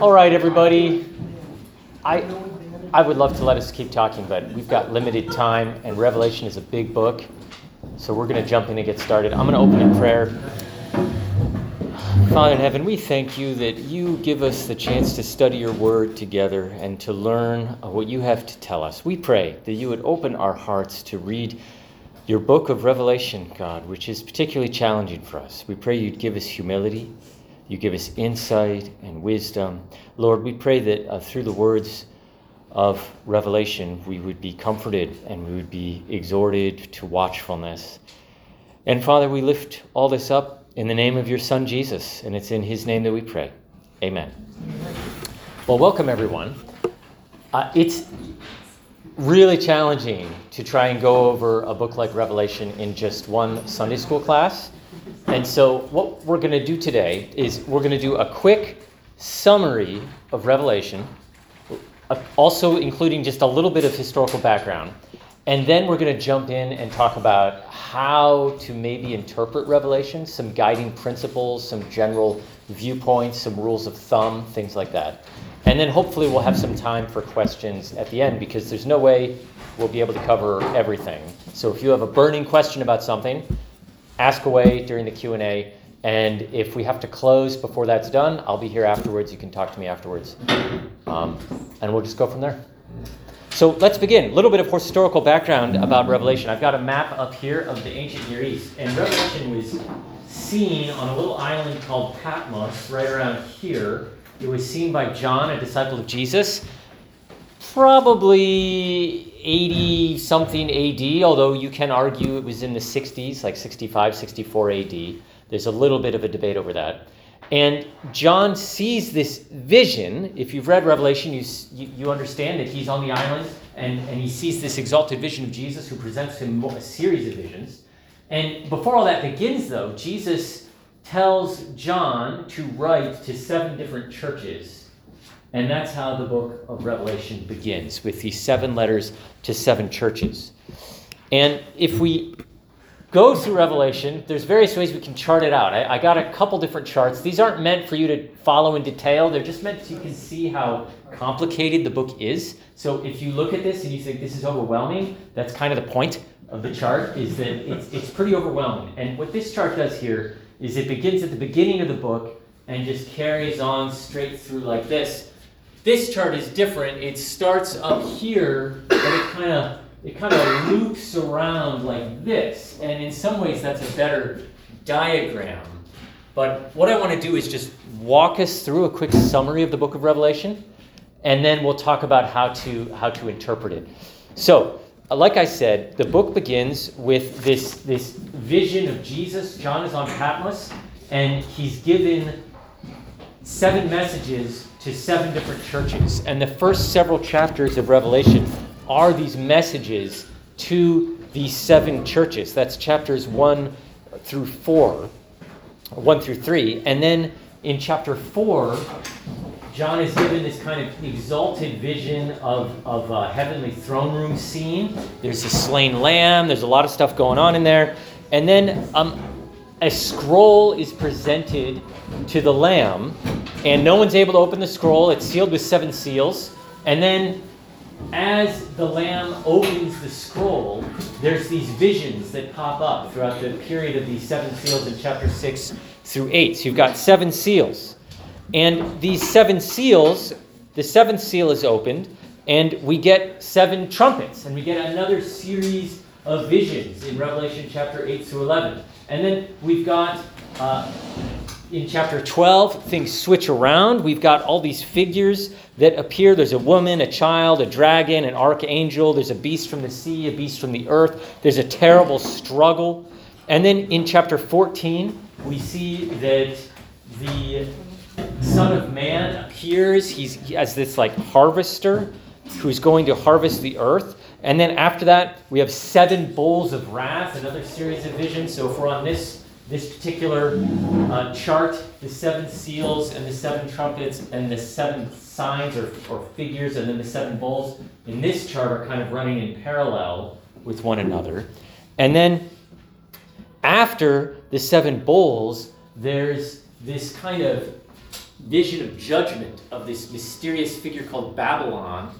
All right, everybody. I, I would love to let us keep talking, but we've got limited time, and Revelation is a big book. So we're going to jump in and get started. I'm going to open in prayer. Father in heaven, we thank you that you give us the chance to study your word together and to learn what you have to tell us. We pray that you would open our hearts to read your book of Revelation, God, which is particularly challenging for us. We pray you'd give us humility you give us insight and wisdom. Lord, we pray that uh, through the words of revelation, we would be comforted and we would be exhorted to watchfulness. And Father, we lift all this up in the name of your Son, Jesus, and it's in his name that we pray. Amen. Well, welcome, everyone. Uh, it's really challenging to try and go over a book like Revelation in just one Sunday school class. And so, what we're going to do today is we're going to do a quick summary of Revelation, also including just a little bit of historical background. And then we're going to jump in and talk about how to maybe interpret Revelation, some guiding principles, some general viewpoints, some rules of thumb, things like that. And then hopefully we'll have some time for questions at the end because there's no way we'll be able to cover everything. So if you have a burning question about something, ask away during the Q&A. And if we have to close before that's done, I'll be here afterwards. You can talk to me afterwards. Um, and we'll just go from there. So let's begin. A little bit of historical background about Revelation. I've got a map up here of the ancient Near East. And Revelation was seen on a little island called Patmos, right around here. It was seen by John, a disciple of Jesus, probably 80 something AD, although you can argue it was in the 60s, like 65, 64 AD. There's a little bit of a debate over that. And John sees this vision. If you've read Revelation, you, you, understand that he's on the island and, and he sees this exalted vision of Jesus who presents him a series of visions. And before all that begins, though, Jesus tells John to write to seven different churches and that's how the book of Revelation begins with these seven letters to seven churches. And if we go through Revelation, there's various ways we can chart it out. I, I, got a couple different charts. These aren't meant for you to follow in detail, they're just meant so you can see how complicated the book is. So if you look at this and you think this is overwhelming, that's kind of the point of the chart, is that it's, it's pretty overwhelming. And what this chart does here is it begins at the beginning of the book and just carries on straight through like this this chart is different. It starts up here, but it kind of it kind of loops around like this. And in some ways, that's a better diagram. But what I want to do is just walk us through a quick summary of the book of Revelation, and then we'll talk about how to how to interpret it. So, uh, like I said, the book begins with this this vision of Jesus. John is on Patmos, and he's given seven messages to seven different churches. And the first several chapters of Revelation are these messages to these seven churches. That's chapters 1 through 4, 1 through 3. And then in chapter 4, John is given this kind of exalted vision of, of a heavenly throne room scene. There's a slain lamb, there's a lot of stuff going on in there. And then um, a scroll is presented to the lamb and no one's able to open the scroll. It's sealed with seven seals. And then, as the Lamb opens the scroll, there's these visions that pop up throughout the period of these seven seals in chapter 6 through 8. So you've got seven seals. And these seven seals, the seventh seal is opened, and we get seven trumpets, and we get another series of visions in Revelation chapter 8 through 11. And then we've got uh, in chapter 12, things switch around. We've got all these figures that appear. There's a woman, a child, a dragon, an archangel. There's a beast from the sea, a beast from the earth. There's a terrible struggle. And then in chapter 14, we see that the Son of Man appears. He's, he has this like harvester who's going to harvest the earth. And then after that, we have seven bowls of wrath, another series of visions. So if we're on this this particular uh, chart, the seven seals and the seven trumpets and the seven signs or, or figures and then the seven bowls in this chart are kind of running in parallel with one another. And then after the seven bowls, there's this kind of vision of judgment of this mysterious figure called Babylon.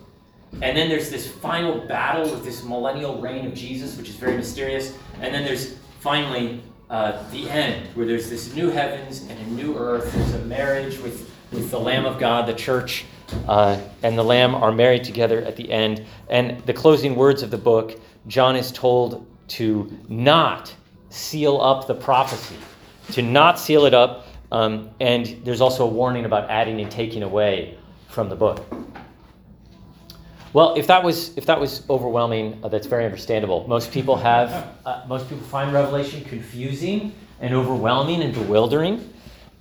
And then there's this final battle with this millennial reign of Jesus, which is very mysterious. And then there's finally uh, the end, where there's this new heavens and a new earth. There's a marriage with, with the Lamb of God, the church, uh, and the Lamb are married together at the end. And the closing words of the book, John is told to not seal up the prophecy, to not seal it up. Um, and there's also a warning about adding and taking away from the book. Well, if that was if that was overwhelming, uh, that's very understandable. Most people have uh, most people find Revelation confusing and overwhelming and bewildering.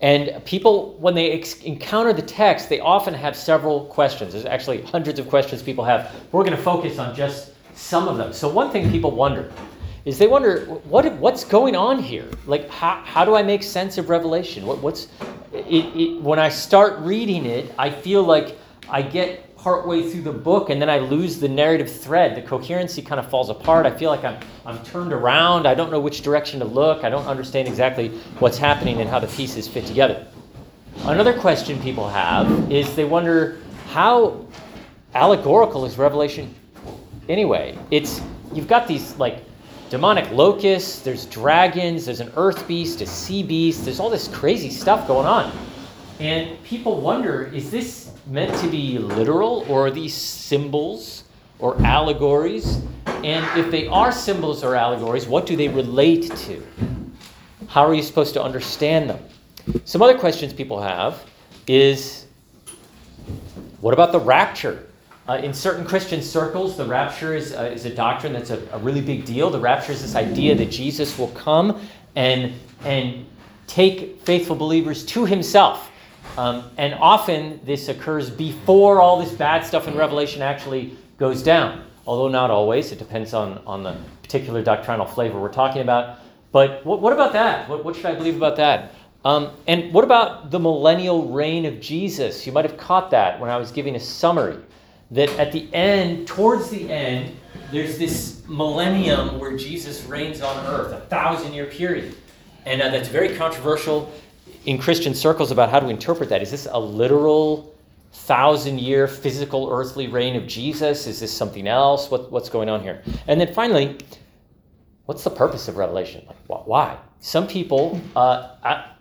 And people, when they ex- encounter the text, they often have several questions. There's actually hundreds of questions people have. We're going to focus on just some of them. So, one thing people wonder is they wonder what, what's going on here? Like, how, how do I make sense of Revelation? What, what's it, it, when I start reading it, I feel like I get partway through the book and then I lose the narrative thread. The coherency kind of falls apart. I feel like I'm, I'm turned around. I don't know which direction to look. I don't understand exactly what's happening and how the pieces fit together. Another question people have is they wonder how allegorical is Revelation anyway? It's you've got these like demonic locusts, there's dragons, there's an earth beast, a sea beast, there's all this crazy stuff going on. And people wonder is this meant to be literal or are these symbols or allegories? And if they are symbols or allegories, what do they relate to? How are you supposed to understand them? Some other questions people have is what about the rapture? Uh, in certain Christian circles, the rapture is, uh, is a doctrine that's a, a, really big deal. The rapture is this idea that Jesus will come and, and take faithful believers to himself. Um, and often this occurs before all this bad stuff in Revelation actually goes down, although not always. It depends on, on the particular doctrinal flavor we're talking about. But what, what about that? What, what should I believe about that? Um, and what about the millennial reign of Jesus? You might have caught that when I was giving a summary that at the end, towards the end, there's this millennium where Jesus reigns on earth, a thousand year period. And uh, that's very controversial in Christian circles about how to interpret that. Is this a literal thousand year physical earthly reign of Jesus? Is this something else? What, what's going on here? And then finally, what's the purpose of Revelation? Like, why? Some people, uh, I,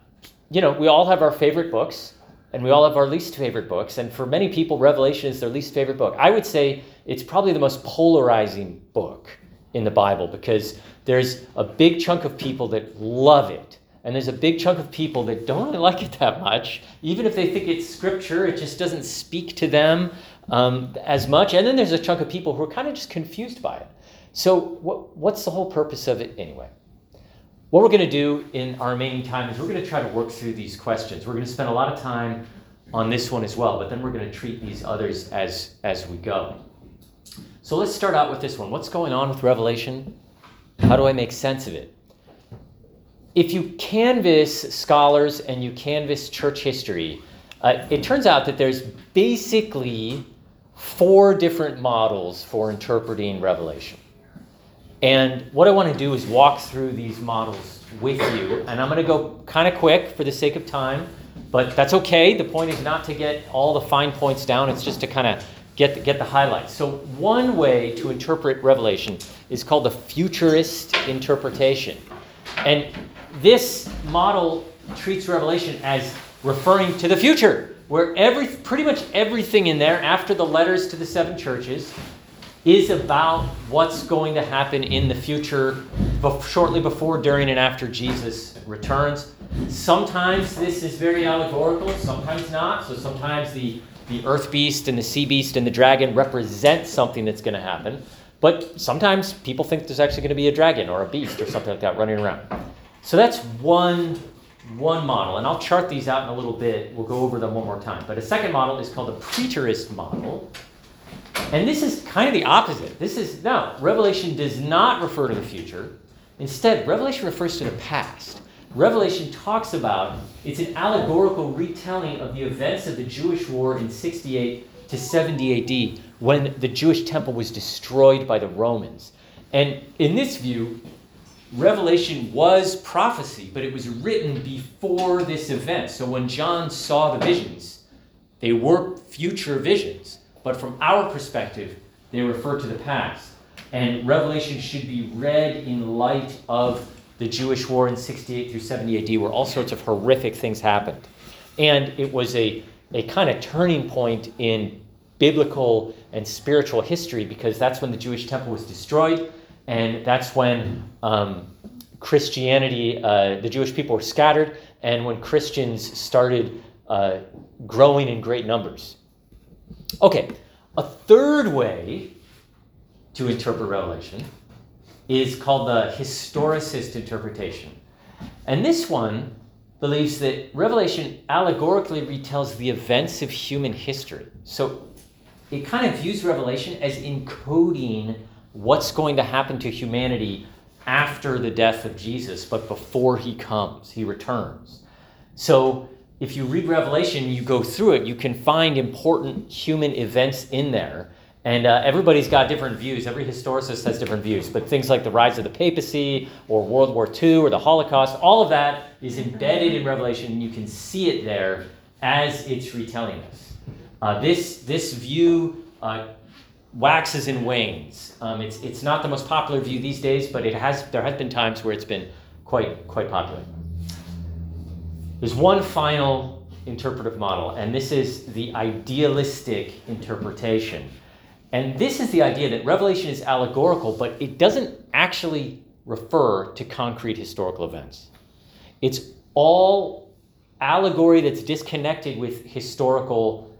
you know, we all have our favorite books and we all have our least favorite books. And for many people, Revelation is their least favorite book. I would say it's probably the most polarizing book in the Bible because there's a big chunk of people that love it. And there's a big chunk of people that don't really like it that much. Even if they think it's scripture, it just doesn't speak to them um, as much. And then there's a chunk of people who are kind of just confused by it. So, what, what's the whole purpose of it anyway? What we're going to do in our remaining time is we're going to try to work through these questions. We're going to spend a lot of time on this one as well, but then we're going to treat these others as, as we go. So let's start out with this one. What's going on with Revelation? How do I make sense of it? If you canvass scholars and you canvass church history, uh, it turns out that there's basically four different models for interpreting Revelation. And what I want to do is walk through these models with you. And I'm going to go kind of quick for the sake of time, but that's okay. The point is not to get all the fine points down, it's just to kind of get the, get the highlights. So, one way to interpret Revelation is called the futurist interpretation. And this model treats Revelation as referring to the future, where every, pretty much everything in there, after the letters to the seven churches, is about what's going to happen in the future, shortly before, during, and after Jesus returns. Sometimes this is very allegorical, sometimes not. So sometimes the, the earth beast and the sea beast and the dragon represent something that's going to happen. But sometimes people think there's actually going to be a dragon or a beast or something like that running around. So that's one, one model. And I'll chart these out in a little bit. We'll go over them one more time. But a second model is called the preterist model. And this is kind of the opposite. This is, no, Revelation does not refer to the future. Instead, Revelation refers to the past. Revelation talks about, it's an allegorical retelling of the events of the Jewish war in 68 to 70 AD when the Jewish temple was destroyed by the Romans. And in this view, Revelation was prophecy, but it was written before this event. So when John saw the visions, they were future visions. But from our perspective, they refer to the past. And Revelation should be read in light of the Jewish war in 68 through 70 AD, where all sorts of horrific things happened. And it was a, a kind of turning point in biblical and spiritual history because that's when the Jewish temple was destroyed, and that's when um, Christianity, uh, the Jewish people were scattered, and when Christians started uh, growing in great numbers. Okay, a third way to interpret Revelation is called the historicist interpretation. And this one believes that Revelation allegorically retells the events of human history. So it kind of views Revelation as encoding what's going to happen to humanity after the death of Jesus, but before he comes, he returns. So if you read Revelation, you go through it, you can find important human events in there and uh, everybody's got different views. Every historicist has different views. But things like the rise of the papacy or World War II or the Holocaust, all of that is embedded in Revelation. And you can see it there as it's retelling us. Uh, this, this view uh, waxes and wanes. Um, it's, it's not the most popular view these days, but it has, there have been times where it's been quite, quite popular. There's one final interpretive model, and this is the idealistic interpretation. And this is the idea that Revelation is allegorical, but it doesn't actually refer to concrete historical events. It's all allegory that's disconnected with historical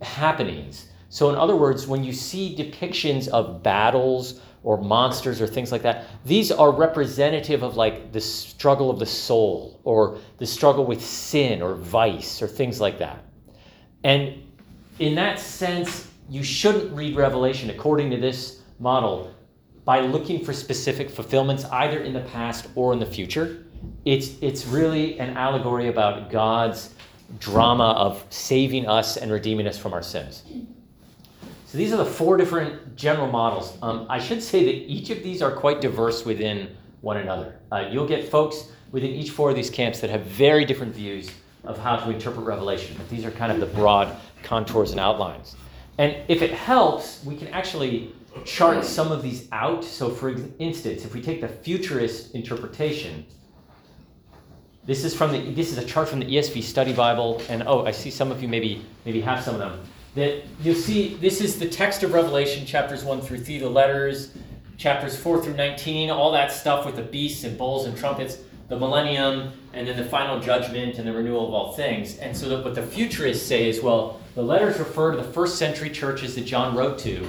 happenings. So, in other words, when you see depictions of battles or monsters or things like that, these are representative of like the struggle of the soul or the struggle with sin or vice or things like that. And in that sense, you shouldn't read Revelation according to this model by looking for specific fulfillments either in the past or in the future. It's, it's really an allegory about God's drama of saving us and redeeming us from our sins. So these are the four different general models. Um, I should say that each of these are quite diverse within one another. Uh, you'll get folks within each four of these camps that have very different views of how to interpret Revelation, but these are kind of the broad contours and outlines. And if it helps, we can actually chart some of these out. So, for instance, if we take the futurist interpretation, this is from the this is a chart from the ESV Study Bible, and oh, I see some of you maybe maybe have some of them. That you'll see this is the text of Revelation, chapters one through three, the letters, chapters four through nineteen, all that stuff with the beasts and bowls and trumpets, the millennium, and then the final judgment and the renewal of all things. And so what the futurists say is, well, the letters refer to the first century churches that John wrote to.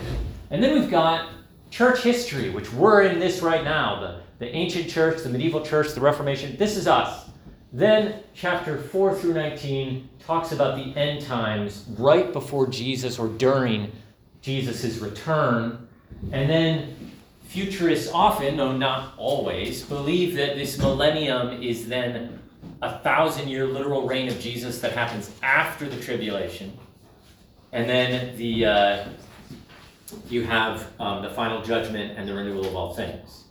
And then we've got church history, which we're in this right now the, the ancient church, the medieval church, the Reformation. This is us. Then chapter 4 through 19 talks about the end times right before Jesus or during Jesus' return. And then futurists often, though not always, believe that this millennium is then a thousand year literal reign of Jesus that happens after the tribulation. And then the uh, you have um, the final judgment and the renewal of all things.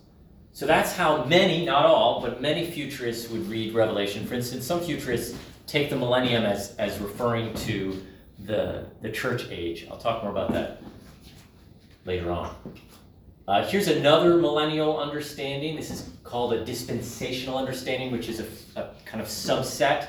So that's how many, not all, but many futurists would read Revelation. For instance, some futurists take the millennium as, as referring to the, the church age. I'll talk more about that later on. Uh, here's another millennial understanding. This is called a dispensational understanding, which is a, a kind of subset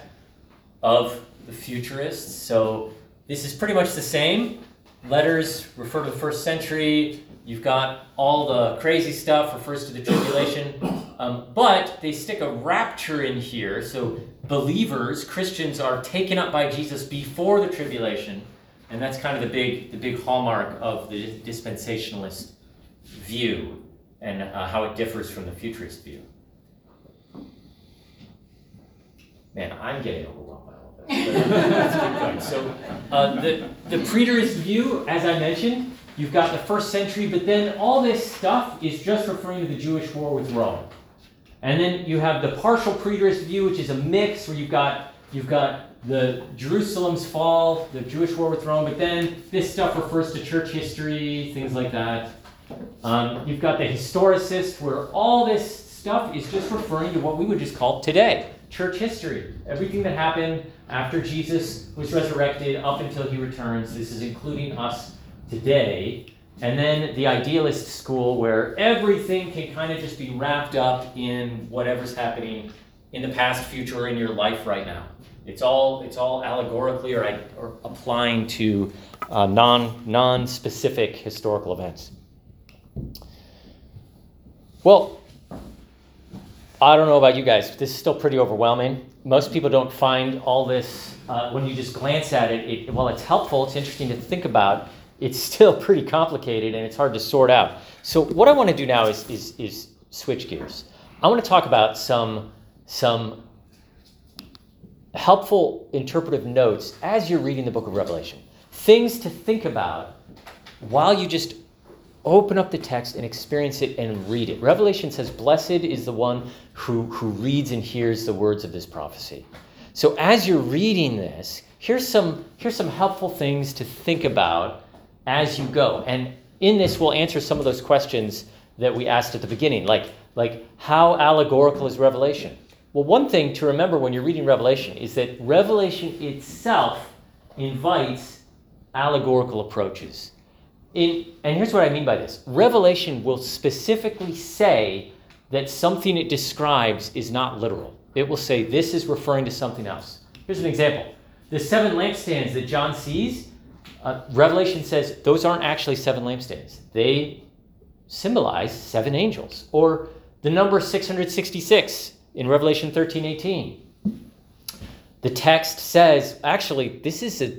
of the futurists. So this is pretty much the same. Letters refer to the first century. You've got all the crazy stuff refers to the tribulation. Um, but they stick a rapture in here. So believers, Christians, are taken up by Jesus before the tribulation. And that's kind of the big, the big hallmark of the dispensationalist view and uh, how it differs from the futurist view. Man, I'm getting overwhelmed by all this. so uh, the, the preterist view, as I mentioned, you've got the first century, but then all this stuff is just referring to the Jewish war with Rome. And then you have the partial preterist view, which is a mix where you've got you've got the Jerusalem's fall, the Jewish war with Rome, but then this stuff refers to church history, things like that. Um, you've got the historicist, where all this stuff is just referring to what we would just call today church history. Everything that happened after Jesus was resurrected up until he returns. This is including us today. And then the idealist school, where everything can kind of just be wrapped up in whatever's happening in the past, future, or in your life right now. It's all it's all allegorically or, or applying to uh, non non specific historical events. Well, I don't know about you guys. This is still pretty overwhelming. Most people don't find all this uh, when you just glance at it, it. While it's helpful, it's interesting to think about. It's still pretty complicated and it's hard to sort out. So what I want to do now is is, is switch gears. I want to talk about some some helpful interpretive notes as you're reading the book of Revelation. Things to think about while you just open up the text and experience it and read it. Revelation says, Blessed is the one who, who reads and hears the words of this prophecy. So as you're reading this, here's some, here's some helpful things to think about as you go. And in this, we'll answer some of those questions that we asked at the beginning, like, like how allegorical is Revelation? Well, one thing to remember when you're reading Revelation is that Revelation itself invites allegorical approaches. In, and here's what I mean by this Revelation will specifically say that something it describes is not literal. It will say this is referring to something else. Here's an example the seven lampstands that John sees, uh, Revelation says those aren't actually seven lampstands. They symbolize seven angels. Or the number 666 in Revelation 13 18. The text says, actually, this is a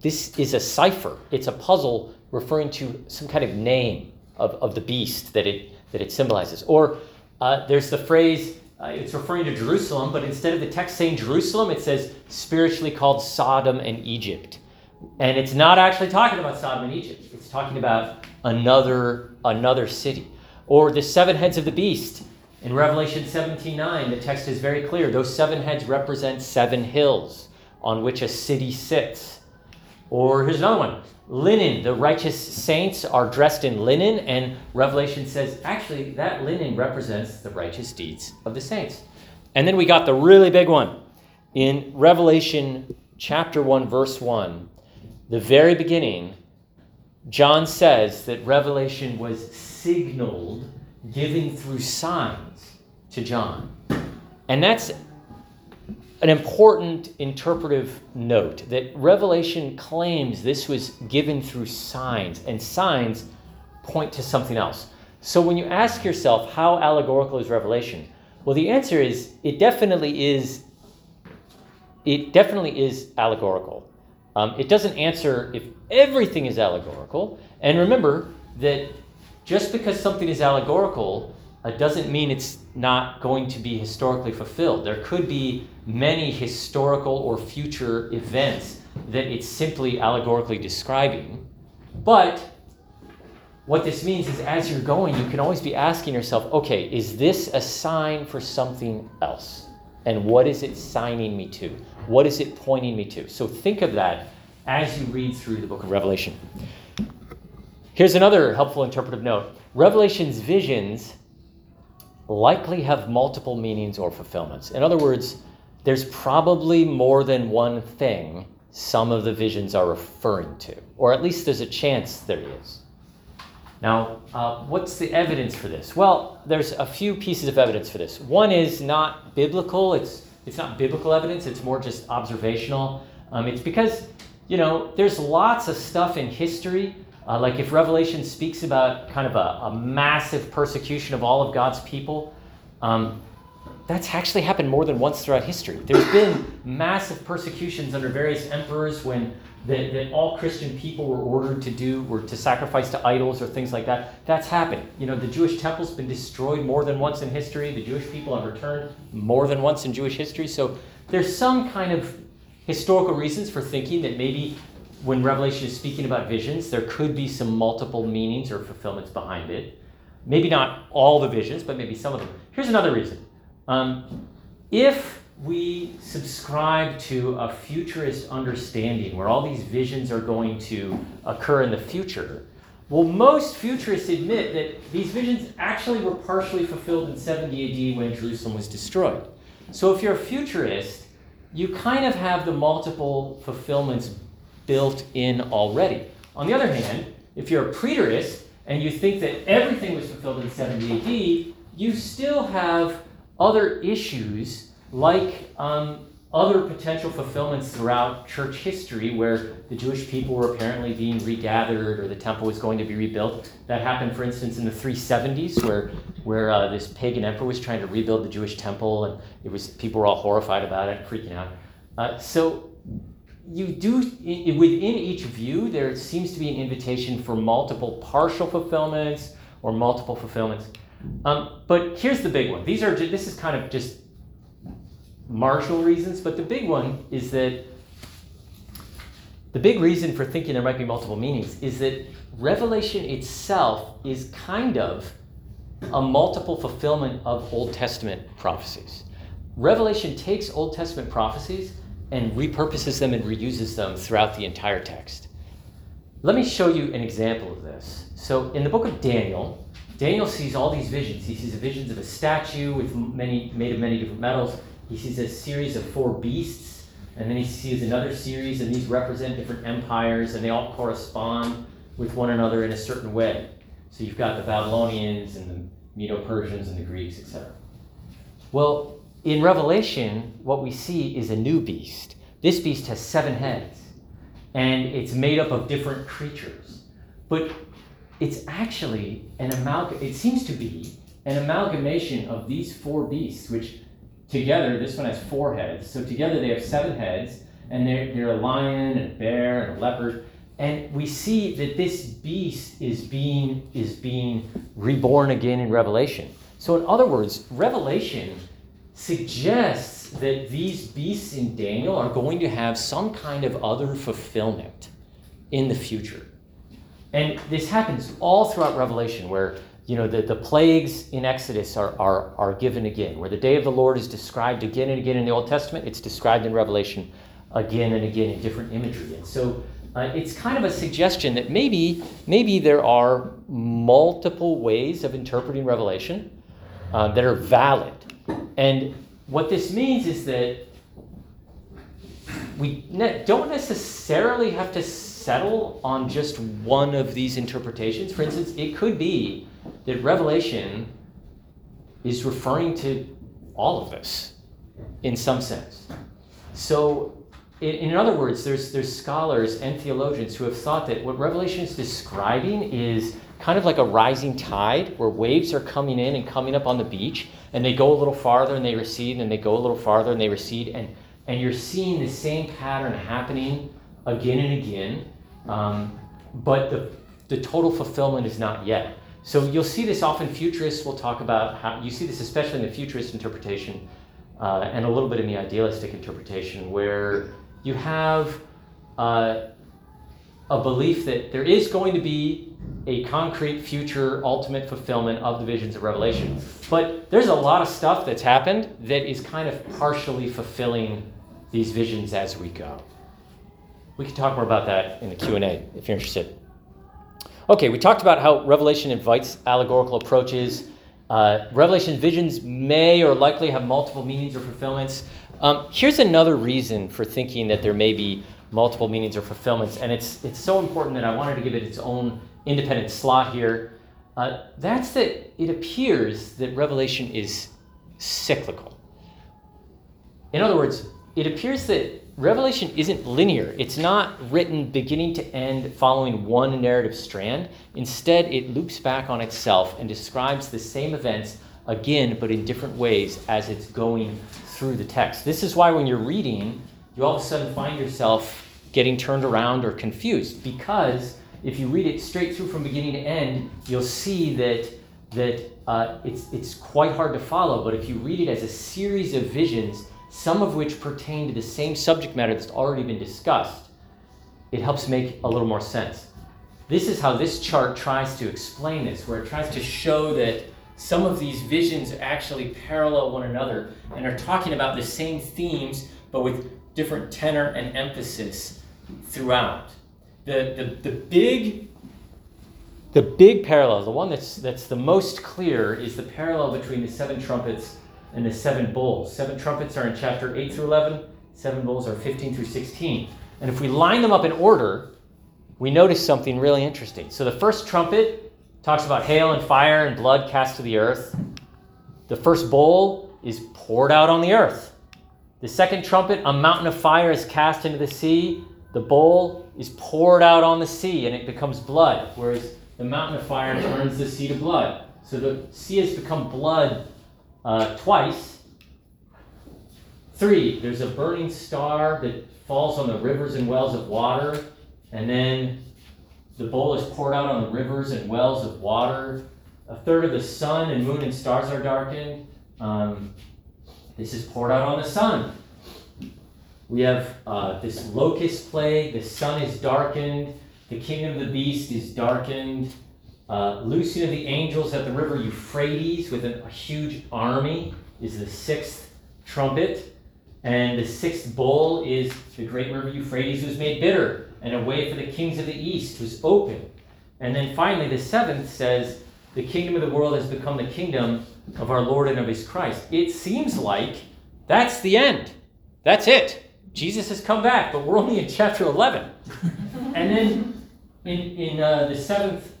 this is a cipher. It's a puzzle referring to some kind of name of, of the beast that it, that it symbolizes. Or uh, there's the phrase, uh, it's referring to Jerusalem, but instead of the text saying Jerusalem, it says spiritually called Sodom and Egypt. And it's not actually talking about Sodom and Egypt. It's talking about another, another city. Or the seven heads of the beast. In Revelation 17:9, the text is very clear. Those seven heads represent seven hills on which a city sits. Or here's another one linen. The righteous saints are dressed in linen, and Revelation says actually that linen represents the righteous deeds of the saints. And then we got the really big one in Revelation chapter 1, verse 1. The very beginning, John says that Revelation was signaled, given through signs to John. And that's an important interpretive note that Revelation claims this was given through signs, and signs point to something else. So when you ask yourself, how allegorical is Revelation? Well, the answer is it definitely is. It definitely is allegorical. Um, it doesn't answer if everything is allegorical. And remember that just because something is allegorical uh, doesn't mean it's not going to be historically fulfilled. There could be many historical or future events that it's simply allegorically describing. But what this means is as you're going, you can always be asking yourself, okay, is this a sign for something else? And what is it signing me to? What is it pointing me to? So think of that as you read through the book of Revelation. Here's another helpful interpretive note Revelation's visions likely have multiple meanings or fulfillments. In other words, there's probably more than one thing some of the visions are referring to, or at least there's a chance there is. Now, uh, what's the evidence for this? Well, there's a few pieces of evidence for this. One is not biblical, it's, it's not biblical evidence, it's more just observational. Um, it's because, you know, there's lots of stuff in history. Uh, like if Revelation speaks about kind of a, a, massive persecution of all of God's people, um, that's actually happened more than once throughout history. There's been massive persecutions under various emperors when that, that all Christian people were ordered to do were to sacrifice to idols or things like that. That's happened. You know, the Jewish temple's been destroyed more than once in history. The Jewish people have returned more than once in Jewish history. So there's some kind of historical reasons for thinking that maybe when Revelation is speaking about visions, there could be some multiple meanings or fulfillments behind it. Maybe not all the visions, but maybe some of them. Here's another reason um, if we subscribe to a futurist understanding where all these visions are going to occur in the future, Well, most futurists admit that these visions actually were partially fulfilled in 70 AD when Jerusalem was destroyed. So if you're a futurist, you kind of have the multiple fulfillments built in already. On the other hand, if you're a preterist and you think that everything was fulfilled in 70 AD, you still have other issues like um, other potential fulfillments throughout church history where the Jewish people were apparently being regathered or the temple was going to be rebuilt. That happened, for instance, in the 370s, where, where uh, this pagan emperor was trying to rebuild the Jewish temple, and it was people were all horrified about it, freaking out. Uh, so you do within each view there seems to be an invitation for multiple partial fulfillments or multiple fulfillments. Um, but here's the big one. These are this is kind of just marginal reasons, but the big one is that the big reason for thinking there might be multiple meanings is that Revelation itself is kind of a multiple fulfillment of Old Testament prophecies. Revelation takes Old Testament prophecies and repurposes them and reuses them throughout the entire text. Let me show you an example of this. So, in the book of Daniel, Daniel sees all these visions. He sees the visions of a statue with many made of many different metals. He sees a series of four beasts, and then he sees another series, and these represent different empires, and they all correspond with one another in a certain way. So you've got the Babylonians and the Medo-Persians and the Greeks, etc. Well, in Revelation, what we see is a new beast. This beast has seven heads, and it's made up of different creatures. But it's actually an amalgam. It seems to be an amalgamation of these four beasts, which Together, this one has four heads. So together they have seven heads, and they're, they're a lion and a bear and a leopard. And we see that this beast is being, is being reborn again in Revelation. So, in other words, Revelation suggests that these beasts in Daniel are going to have some kind of other fulfillment in the future. And this happens all throughout Revelation, where you know, the, the plagues in Exodus are, are, are given again. Where the day of the Lord is described again and again in the Old Testament, it's described in Revelation again and again in different imagery. And so uh, it's kind of a suggestion that maybe, maybe there are multiple ways of interpreting Revelation uh, that are valid. And what this means is that we ne- don't necessarily have to settle on just one of these interpretations. For instance, it could be that Revelation is referring to all of this in some sense. So, in, in, other words, there's, there's scholars and theologians who have thought that what Revelation is describing is kind of like a rising tide where waves are coming in and coming up on the beach, and they go a little farther and they recede, and they go a little farther and they recede, and, and you're seeing the same pattern happening again and again, um, but the, the total fulfillment is not yet. So you'll see this often. Futurists will talk about how you see this, especially in the futurist interpretation, uh, and a little bit in the idealistic interpretation, where you have uh, a belief that there is going to be a concrete future ultimate fulfillment of the visions of Revelation. But there's a lot of stuff that's happened that is kind of partially fulfilling these visions as we go. We can talk more about that in the Q&A if you're interested. Okay, we talked about how Revelation invites allegorical approaches. Uh, Revelation visions may or likely have multiple meanings or fulfillments. Um, here's another reason for thinking that there may be multiple meanings or fulfillments, and it's it's so important that I wanted to give it its own independent slot here. Uh, that's that it appears that Revelation is cyclical. In other words, it appears that Revelation isn't linear. It's not written beginning to end following one narrative strand. Instead, it loops back on itself and describes the same events again, but in different ways as it's going through the text. This is why when you're reading, you all of a sudden find yourself getting turned around or confused because if you read it straight through from beginning to end, you'll see that that uh, it's it's quite hard to follow. But if you read it as a series of visions some of which pertain to the same subject matter that's already been discussed, it helps make a little more sense. This is how this chart tries to explain this, where it tries to show that some of these visions actually parallel one another and are talking about the same themes, but with different tenor and emphasis throughout. The, the, the big the big parallel, the one that's, that's the most clear, is the parallel between the seven trumpets and the seven bowls. Seven trumpets are in chapter 8 through 11, seven bowls are 15 through 16. And if we line them up in order, we notice something really interesting. So the first trumpet talks about hail and fire and blood cast to the earth. The first bowl is poured out on the earth. The second trumpet, a mountain of fire is cast into the sea. The bowl is poured out on the sea and it becomes blood, whereas the mountain of fire turns the sea to blood. So the sea has become blood uh, twice. Three, there's a burning star that falls on the rivers and wells of water, and then the bowl is poured out on the rivers and wells of water. A third of the sun and moon and stars are darkened. Um, this is poured out on the sun. We have uh, this locust plague. The sun is darkened. The kingdom of the beast is darkened. Uh, loosing of the angels at the river Euphrates with a, a huge army is the sixth trumpet. And the sixth bowl is the great river Euphrates was made bitter, and a way for the kings of the east was open. And then finally, the seventh says, The kingdom of the world has become the kingdom of our Lord and of his Christ. It seems like that's the end. That's it. Jesus has come back, but we're only in chapter 11. and then in, in uh, the seventh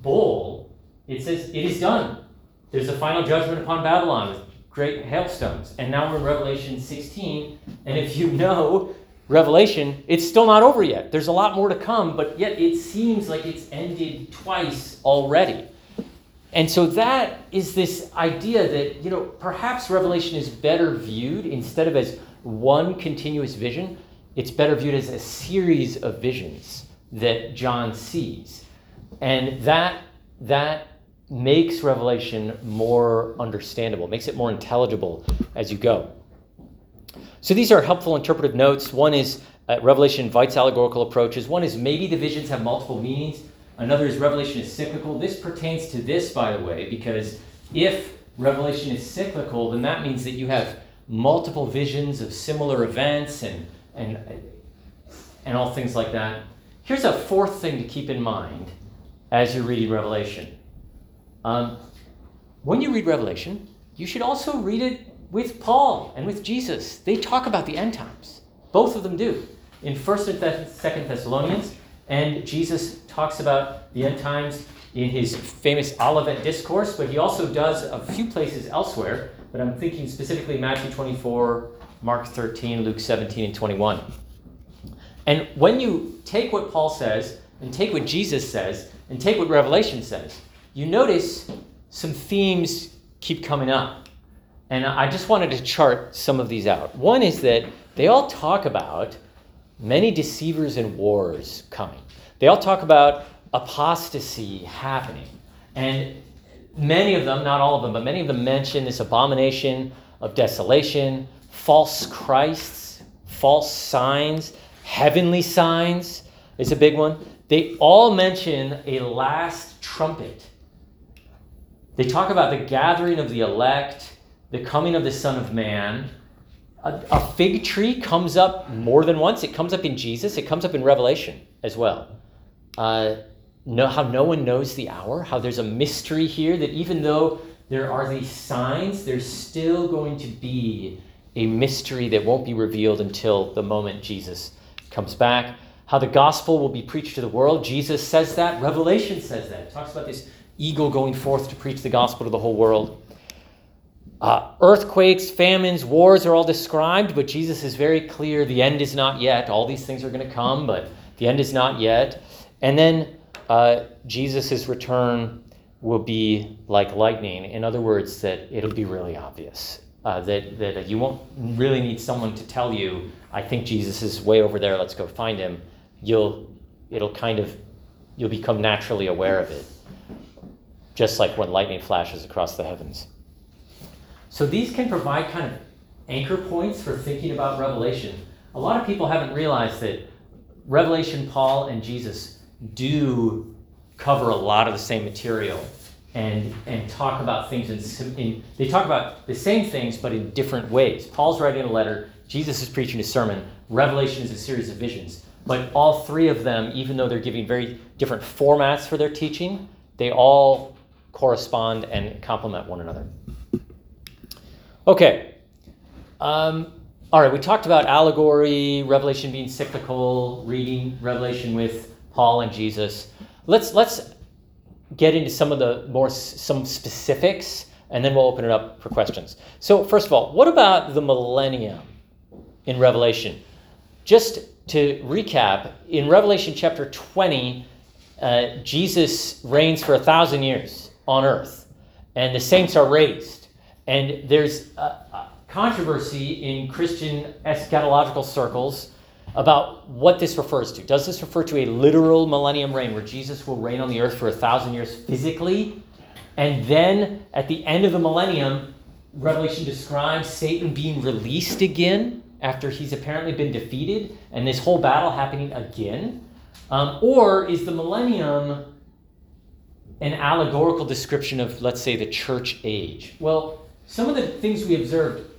bowl, it says, It is done. There's a final judgment upon Babylon with great hailstones. And now we're in Revelation 16. And if you know Revelation, it's still not over yet. There's a lot more to come, but yet it seems like it's ended twice already. And so that is this idea that, you know, perhaps Revelation is better viewed instead of as one continuous vision, it's better viewed as a series of visions that John sees. And that that makes Revelation more understandable, makes it more intelligible as you go. So these are helpful interpretive notes. One is uh, Revelation invites allegorical approaches. One is maybe the visions have multiple meanings. Another is Revelation is cyclical. This pertains to this, by the way, because if Revelation is cyclical, then that means that you have multiple visions of similar events and, and, and all things like that. Here's a fourth thing to keep in mind as you're reading Revelation. Um, when you read Revelation, you should also read it with Paul and with Jesus. They talk about the end times. Both of them do. In 1st and 2nd Thessalonians, and Jesus talks about the end times in his famous Olivet Discourse, but he also does a few places elsewhere. But I'm thinking specifically Matthew 24, Mark 13, Luke 17, and 21. And when you take what Paul says and take what Jesus says and take what Revelation says, you notice some themes keep coming up. And I just wanted to chart some of these out. One is that they all talk about many deceivers and wars coming. They all talk about apostasy happening. And many of them, not all of them, but many of them mention this abomination of desolation, false Christs, false signs, heavenly signs is a big one. They all mention a last trumpet. They talk about the gathering of the elect, the coming of the Son of Man. A, a, fig tree comes up more than once. It comes up in Jesus, it comes up in Revelation as well. Uh, know how no one knows the hour, how there's a mystery here that even though there are these signs, there's still going to be a mystery that won't be revealed until the moment Jesus comes back. How the gospel will be preached to the world. Jesus says that. Revelation says that. It talks about this eagle going forth to preach the gospel to the whole world. Uh, earthquakes, famines, wars are all described, but Jesus is very clear the end is not yet. All these things are going to come, but the end is not yet. And then uh, Jesus' return will be like lightning. In other words, that it'll be really obvious. Uh, that, that you won't really need someone to tell you, I think Jesus is way over there, let's go find him. You'll, it'll kind of, you'll become naturally aware of it, just like when lightning flashes across the heavens. So these can provide kind of anchor points for thinking about Revelation. A lot of people haven't realized that Revelation, Paul, and Jesus do cover a lot of the same material and and talk about things in, in, they talk about the same things but in different ways paul's writing a letter jesus is preaching a sermon revelation is a series of visions But all three of them, even though they're giving very different formats for their teaching, they all correspond and complement one another. Okay. Um, all right, we talked about allegory, Revelation being cyclical, reading Revelation with Paul and Jesus. Let's let's get into some of the more some specifics, and then we'll open it up for questions. So, first of all, what about the millennium in Revelation? Just to recap, in Revelation chapter 20, uh, Jesus reigns for a thousand years on earth, and the saints are raised. And there's a, a controversy in Christian eschatological circles about what this refers to. Does this refer to a literal millennium reign where Jesus will reign on the earth for a thousand years physically? And then at the end of the millennium, Revelation describes Satan being released again after he's apparently been defeated and this whole battle happening again? Um, or is the millennium an allegorical description of, let's say, the church age? Well, some of the things we observed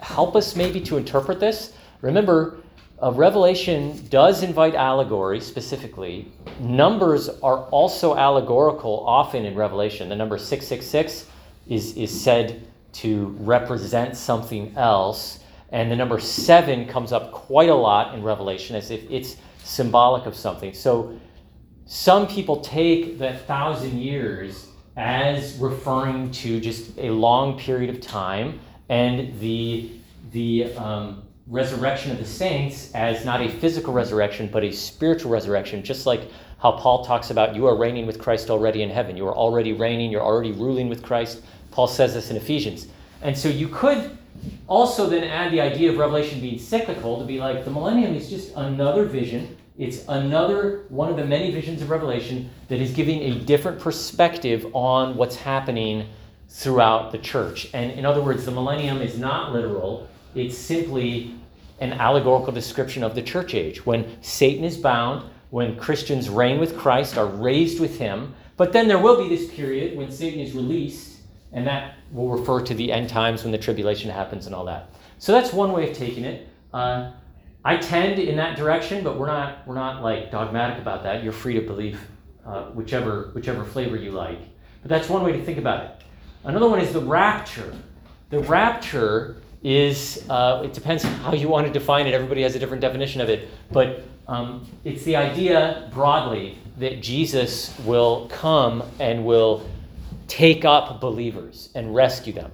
help us maybe to interpret this. Remember, uh, Revelation does invite allegory specifically. Numbers are also allegorical often in Revelation. The number 666 is, is said to represent something else. And the number seven comes up quite a lot in Revelation as if it's symbolic of something. So some people take the thousand years as referring to just a long period of time and the, the um, resurrection of the saints as not a physical resurrection, but a spiritual resurrection, just like how Paul talks about you are reigning with Christ already in heaven. You are already reigning, you're already ruling with Christ. Paul says this in Ephesians. And so you could also then add the idea of Revelation being cyclical to be like the millennium is just another vision. It's another one of the many visions of Revelation that is giving a different perspective on what's happening throughout the church. And in other words, the millennium is not literal, it's simply an allegorical description of the church age when Satan is bound, when Christians reign with Christ, are raised with him. But then there will be this period when Satan is released, and that will refer to the end times when the tribulation happens and all that. So that's one way of taking it. Uh, I tend in that direction, but we're not we're not like dogmatic about that. You're free to believe uh, whichever whichever flavor you like. But that's one way to think about it. Another one is the rapture. The rapture is uh, it depends how you want to define it. Everybody has a different definition of it, but um, it's the idea broadly that Jesus will come and will take up believers and rescue them.